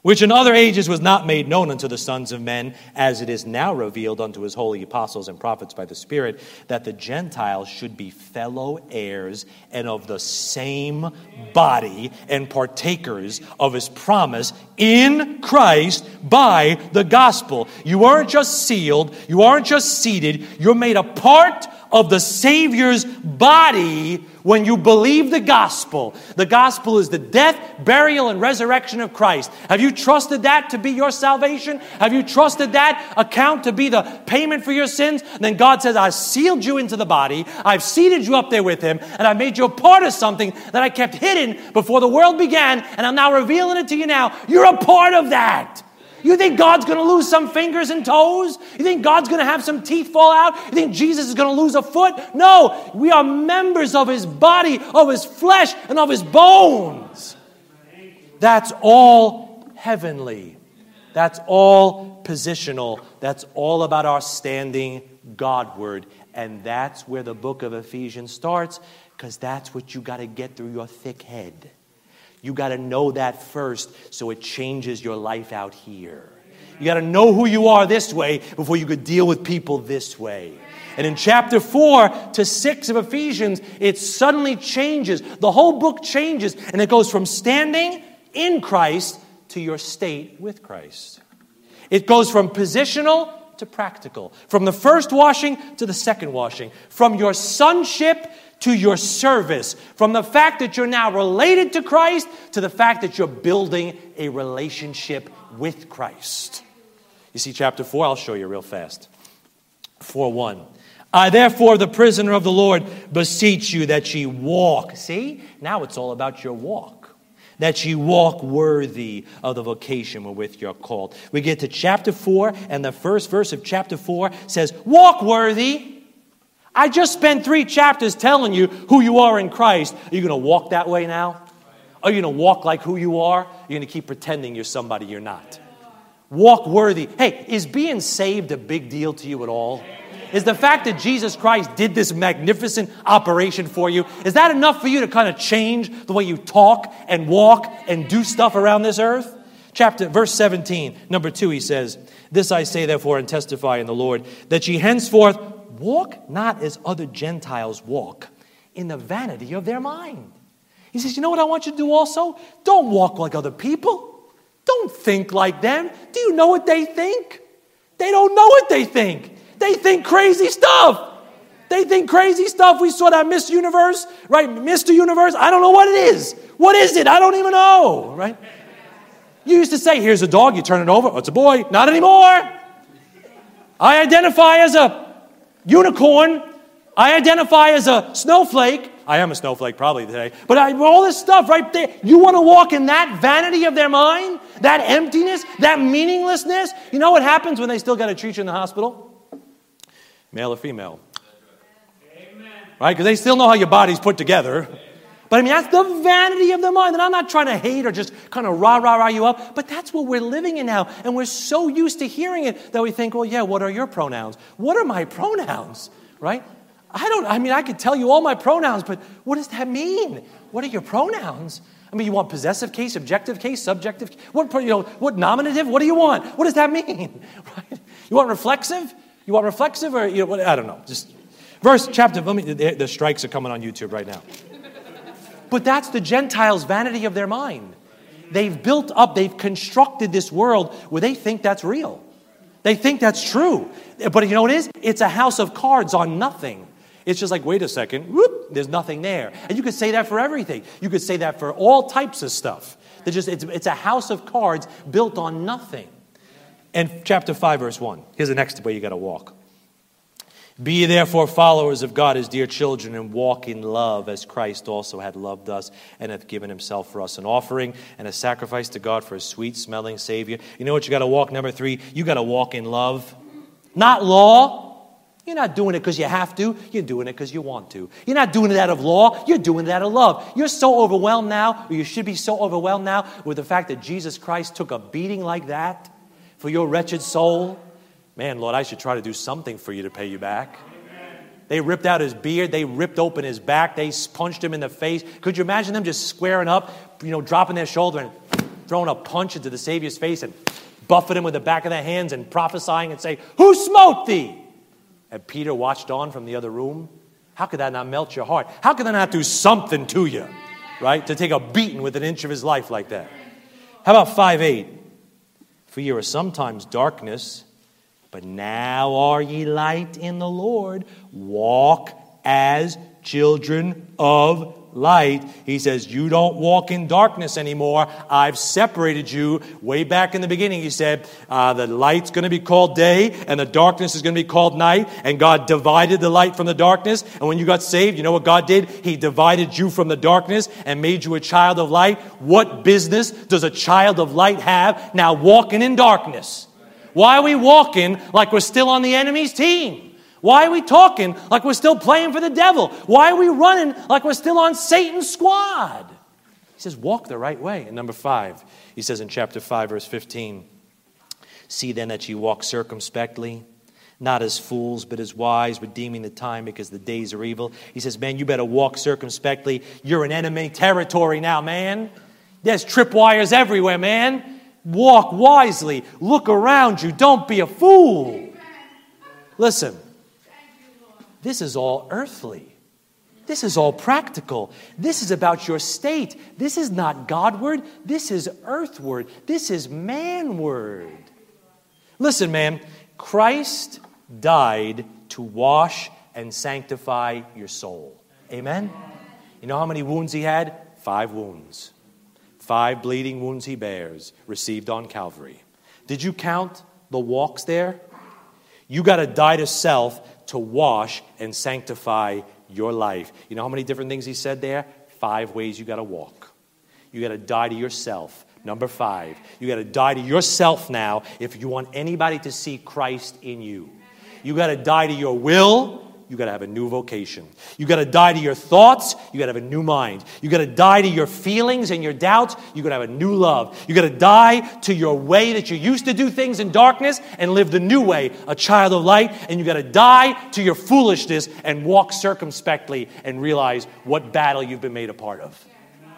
which in other ages was not made known unto the sons of men, as it is now revealed unto his holy apostles and prophets by the Spirit, that the Gentiles should be fellow heirs and of the same body and partakers of his promise in Christ by the gospel. You aren't just sealed, you aren't just seated, you're made a part of the Savior's body when you believe the gospel. The gospel is the death, burial, and resurrection of Christ. Have you trusted that to be your salvation? Have you trusted that account to be the payment for your sins? And then God says, I've sealed you into the body, I've seated you up there with Him, and I've made you a part of something that I kept hidden before the world began, and I'm now revealing it to you now. You're a part of that. You think God's going to lose some fingers and toes? You think God's going to have some teeth fall out? You think Jesus is going to lose a foot? No, we are members of his body, of his flesh, and of his bones. That's all heavenly. That's all positional. That's all about our standing Godward. And that's where the book of Ephesians starts because that's what you got to get through your thick head. You got to know that first so it changes your life out here. You got to know who you are this way before you could deal with people this way. And in chapter 4 to 6 of Ephesians, it suddenly changes. The whole book changes, and it goes from standing in Christ to your state with Christ. It goes from positional to practical, from the first washing to the second washing, from your sonship to your service, from the fact that you're now related to Christ to the fact that you're building a relationship with Christ. You see, chapter 4, I'll show you real fast. 4 1. I, therefore, the prisoner of the Lord, beseech you that ye walk. See, now it's all about your walk. That ye walk worthy of the vocation wherewith you're called. We get to chapter 4, and the first verse of chapter 4 says, Walk worthy I just spent three chapters telling you who you are in Christ. Are you going to walk that way now? Are you going to walk like who you are? You're going to keep pretending you're somebody you're not. Walk worthy. Hey, is being saved a big deal to you at all? Is the fact that Jesus Christ did this magnificent operation for you, is that enough for you to kind of change the way you talk and walk and do stuff around this earth? Chapter verse 17, number 2 he says, "This I say therefore and testify in the Lord that ye henceforth walk not as other Gentiles walk in the vanity of their mind. He says, You know what I want you to do also? Don't walk like other people. Don't think like them. Do you know what they think? They don't know what they think. They think crazy stuff. They think crazy stuff. We saw that Miss Universe, right? Mr. Universe, I don't know what it is. What is it? I don't even know, right? You used to say, Here's a dog, you turn it over, oh, it's a boy. Not anymore. I identify as a unicorn. I identify as a snowflake. I am a snowflake probably today. But I, all this stuff right there, you want to walk in that vanity of their mind, that emptiness, that meaninglessness. You know what happens when they still got to treat you in the hospital? Male or female? Amen. Right? Because they still know how your body's put together. But I mean, that's the vanity of the mind. And I'm not trying to hate or just kind of rah, rah, rah you up, but that's what we're living in now. And we're so used to hearing it that we think, well, yeah, what are your pronouns? What are my pronouns? Right? I don't, I mean, I could tell you all my pronouns, but what does that mean? What are your pronouns? I mean, you want possessive case, objective case, subjective? What, you know, what nominative? What do you want? What does that mean? Right? You want reflexive? You want reflexive or, you know, what, I don't know. Just verse, chapter, let me, the, the strikes are coming on YouTube right now. But that's the Gentiles' vanity of their mind. They've built up, they've constructed this world where they think that's real. They think that's true. But you know what it is? It's a house of cards on nothing. It's just like, wait a second, whoop, there's nothing there. And you could say that for everything. You could say that for all types of stuff. Just, it's, it's a house of cards built on nothing. And chapter 5, verse 1. Here's the next way you got to walk. Be therefore followers of God as dear children, and walk in love as Christ also had loved us and hath given himself for us an offering and a sacrifice to God for a sweet smelling Savior. You know what you got to walk? Number three, you got to walk in love, not law. You're not doing it because you have to. You're doing it because you want to. You're not doing it out of law. You're doing it out of love. You're so overwhelmed now, or you should be so overwhelmed now with the fact that Jesus Christ took a beating like that for your wretched soul Man, Lord, I should try to do something for you to pay you back. They ripped out his beard. They ripped open his back. They punched him in the face. Could you imagine them just squaring up, you know, dropping their shoulder and throwing a punch into the Savior's face and buffeting him with the back of their hands and prophesying and say, Who smote thee? And Peter watched on from the other room. How could that not melt your heart? How could that not do something to you, right? To take a beating with an inch of his life like that. How about 5 8? For you are sometimes darkness but now are ye light in the Lord. Walk as children of light. He says, You don't walk in darkness anymore. I've separated you. Way back in the beginning, he said, uh, The light's going to be called day, and the darkness is going to be called night. And God divided the light from the darkness. And when you got saved, you know what God did? He divided you from the darkness and made you a child of light. What business does a child of light have now walking in darkness? Why are we walking like we're still on the enemy's team? Why are we talking like we're still playing for the devil? Why are we running like we're still on Satan's squad? He says, walk the right way. And number five, he says in chapter 5, verse 15, See then that ye walk circumspectly, not as fools, but as wise, redeeming the time because the days are evil. He says, Man, you better walk circumspectly. You're in enemy territory now, man. There's tripwires everywhere, man. Walk wisely. Look around you. Don't be a fool. Listen, this is all earthly. This is all practical. This is about your state. This is not Godward. This is earthward. This is manward. Listen, man, Christ died to wash and sanctify your soul. Amen? You know how many wounds he had? Five wounds. Five bleeding wounds he bears, received on Calvary. Did you count the walks there? You got to die to self to wash and sanctify your life. You know how many different things he said there? Five ways you got to walk. You got to die to yourself. Number five, you got to die to yourself now if you want anybody to see Christ in you. You got to die to your will you got to have a new vocation. You got to die to your thoughts. You got to have a new mind. You got to die to your feelings and your doubts. You got to have a new love. You got to die to your way that you used to do things in darkness and live the new way, a child of light. And you got to die to your foolishness and walk circumspectly and realize what battle you've been made a part of.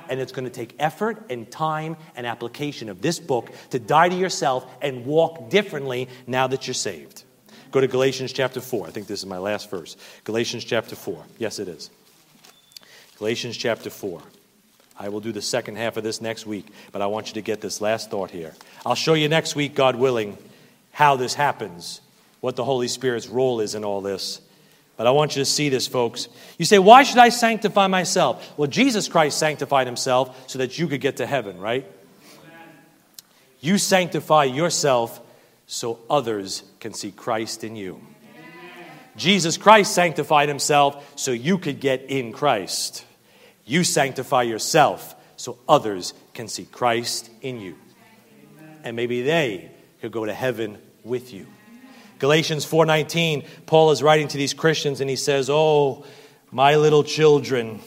And it's going to take effort and time and application of this book to die to yourself and walk differently now that you're saved. Go to Galatians chapter 4. I think this is my last verse. Galatians chapter 4. Yes, it is. Galatians chapter 4. I will do the second half of this next week, but I want you to get this last thought here. I'll show you next week, God willing, how this happens, what the Holy Spirit's role is in all this. But I want you to see this, folks. You say, why should I sanctify myself? Well, Jesus Christ sanctified himself so that you could get to heaven, right? You sanctify yourself so others can see Christ in you. Jesus Christ sanctified himself so you could get in Christ. You sanctify yourself so others can see Christ in you. And maybe they could go to heaven with you. Galatians 4:19, Paul is writing to these Christians and he says, "Oh, my little children,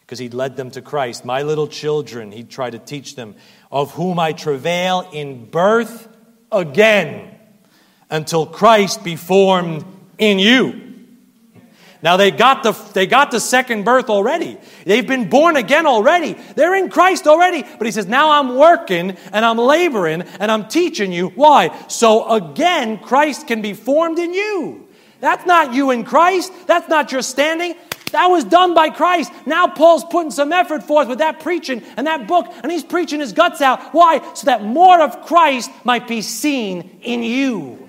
because he'd led them to Christ. My little children, he'd try to teach them, of whom I travail in birth again until Christ be formed in you. Now they got the they got the second birth already. They've been born again already. They're in Christ already. But he says, "Now I'm working and I'm laboring and I'm teaching you why? So again Christ can be formed in you. That's not you in Christ. That's not your standing. That was done by Christ. Now Paul's putting some effort forth with that preaching and that book, and he's preaching his guts out. Why? So that more of Christ might be seen in you,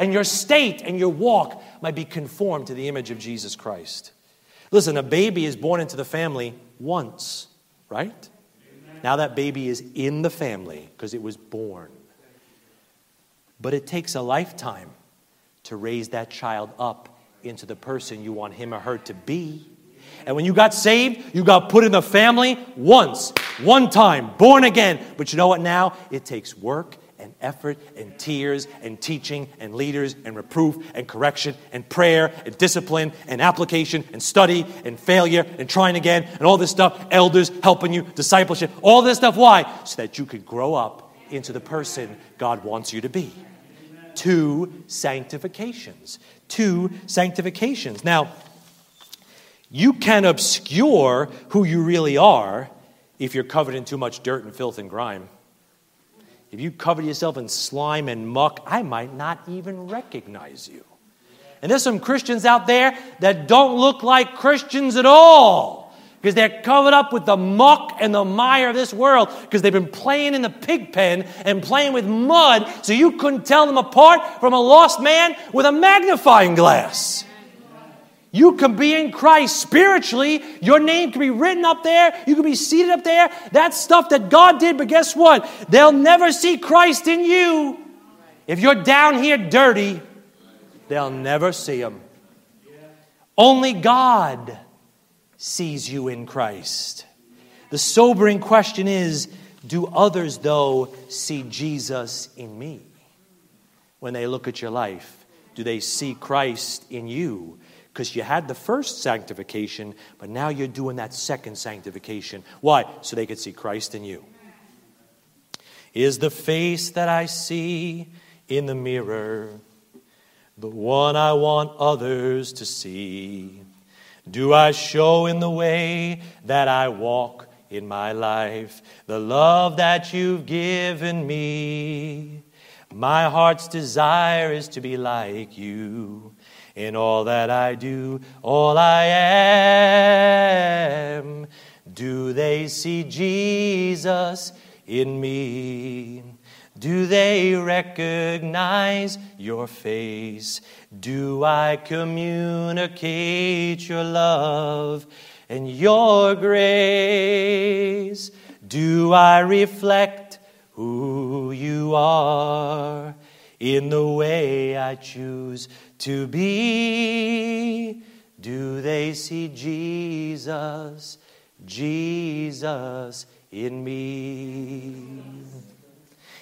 and your state and your walk might be conformed to the image of Jesus Christ. Listen, a baby is born into the family once, right? Now that baby is in the family because it was born. But it takes a lifetime to raise that child up into the person you want him or her to be. And when you got saved, you got put in the family once, one time, born again. But you know what now? It takes work effort and tears and teaching and leaders and reproof and correction and prayer and discipline and application and study and failure and trying again and all this stuff. Elders helping you, discipleship, all this stuff. Why? So that you could grow up into the person God wants you to be. Two sanctifications. Two sanctifications. Now, You can obscure who you really are if you're covered in too much dirt and filth and grime. If you cover yourself in slime and muck, I might not even recognize you. And there's some Christians out there that don't look like Christians at all because they're covered up with the muck and the mire of this world because they've been playing in the pig pen and playing with mud so you couldn't tell them apart from a lost man with a magnifying glass. You can be in Christ spiritually. Your name can be written up there. You can be seated up there. That's stuff that God did, but guess what? They'll never see Christ in you. If you're down here dirty, they'll never see Him. Only God sees you in Christ. The sobering question is do others, though, see Jesus in me? When they look at your life, do they see Christ in you? Because you had the first sanctification, but now you're doing that second sanctification. Why? So they could see Christ in you. Is the face that I see in the mirror the one I want others to see? Do I show in the way that I walk in my life the love that you've given me? My heart's desire is to be like you in all that I do, all I am. Do they see Jesus in me? Do they recognize your face? Do I communicate your love and your grace? Do I reflect who you are in the way I choose to be. Do they see Jesus, Jesus in me?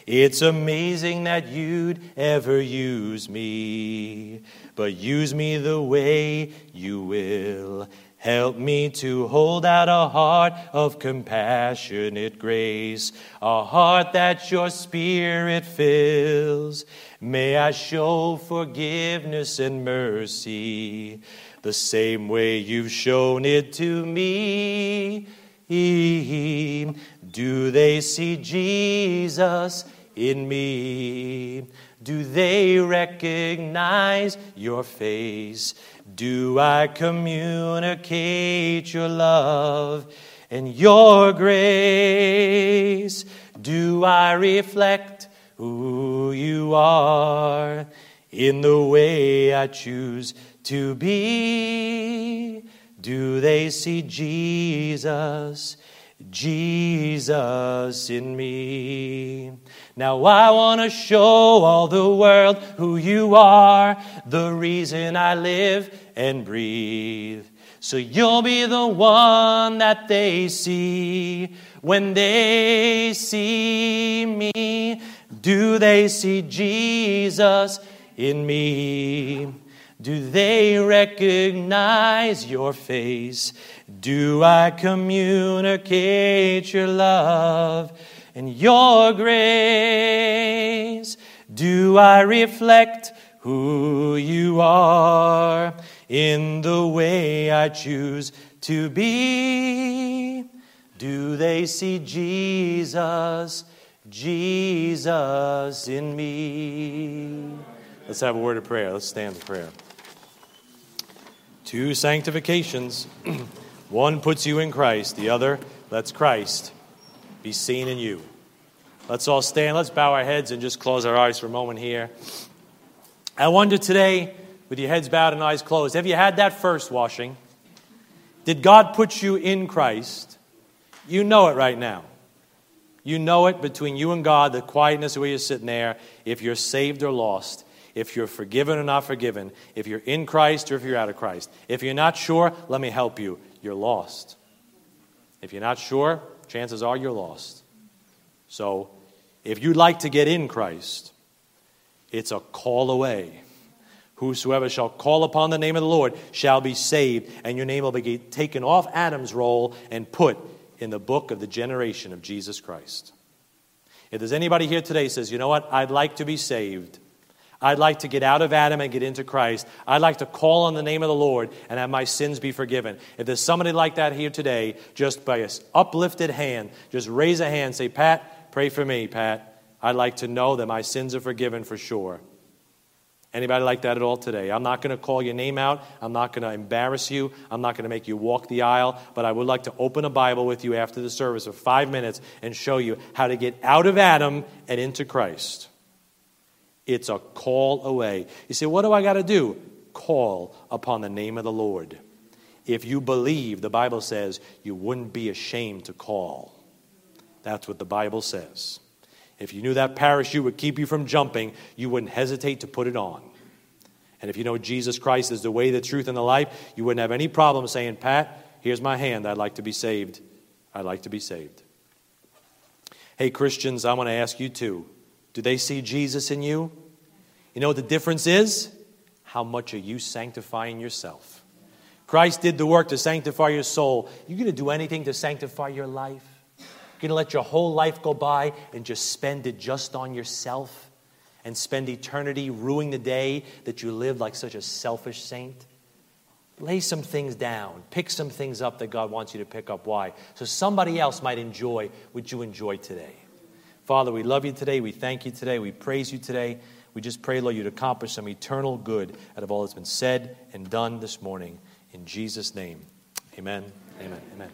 It's amazing that you'd ever use me, but use me the way you will. Help me to hold out a heart of compassionate grace, a heart that your spirit fills. May I show forgiveness and mercy the same way you've shown it to me. Do they see Jesus in me? Do they recognize your face? Do I communicate your love and your grace? Do I reflect who you are in the way I choose to be. Do they see Jesus, Jesus in me? Now I want to show all the world who you are, the reason I live and breathe. So you'll be the one that they see when they see me. Do they see Jesus in me? Do they recognize your face? Do I communicate your love and your grace? Do I reflect who you are in the way I choose to be? Do they see Jesus? Jesus in me. Let's have a word of prayer. Let's stand in prayer. Two sanctifications. One puts you in Christ, the other lets Christ be seen in you. Let's all stand. Let's bow our heads and just close our eyes for a moment here. I wonder today, with your heads bowed and eyes closed, have you had that first washing? Did God put you in Christ? You know it right now. You know it between you and God, the quietness where you're sitting there, if you're saved or lost, if you're forgiven or not forgiven, if you're in Christ or if you're out of Christ. If you're not sure, let me help you. You're lost. If you're not sure, chances are you're lost. So, if you'd like to get in Christ, it's a call away. Whosoever shall call upon the name of the Lord shall be saved, and your name will be taken off Adam's roll and put in the book of the generation of Jesus Christ. If there's anybody here today says, you know what, I'd like to be saved, I'd like to get out of Adam and get into Christ. I'd like to call on the name of the Lord and have my sins be forgiven. If there's somebody like that here today, just by an uplifted hand, just raise a hand, say, Pat, pray for me, Pat. I'd like to know that my sins are forgiven for sure. Anybody like that at all today? I'm not going to call your name out. I'm not going to embarrass you. I'm not going to make you walk the aisle. But I would like to open a Bible with you after the service for five minutes and show you how to get out of Adam and into Christ. It's a call away. You say, what do I got to do? Call upon the name of the Lord. If you believe, the Bible says, you wouldn't be ashamed to call. That's what the Bible says. If you knew that parachute would keep you from jumping, you wouldn't hesitate to put it on. And if you know Jesus Christ is the way, the truth, and the life, you wouldn't have any problem saying, Pat, here's my hand. I'd like to be saved. I'd like to be saved. Hey, Christians, I want to ask you too do they see Jesus in you? You know what the difference is? How much are you sanctifying yourself? Christ did the work to sanctify your soul. You're going to do anything to sanctify your life? You're going to let your whole life go by and just spend it just on yourself and spend eternity ruining the day that you lived like such a selfish saint? Lay some things down. Pick some things up that God wants you to pick up. Why? So somebody else might enjoy what you enjoy today. Father, we love you today. We thank you today. We praise you today. We just pray, Lord, you to accomplish some eternal good out of all that's been said and done this morning. In Jesus' name, amen. Amen. Amen.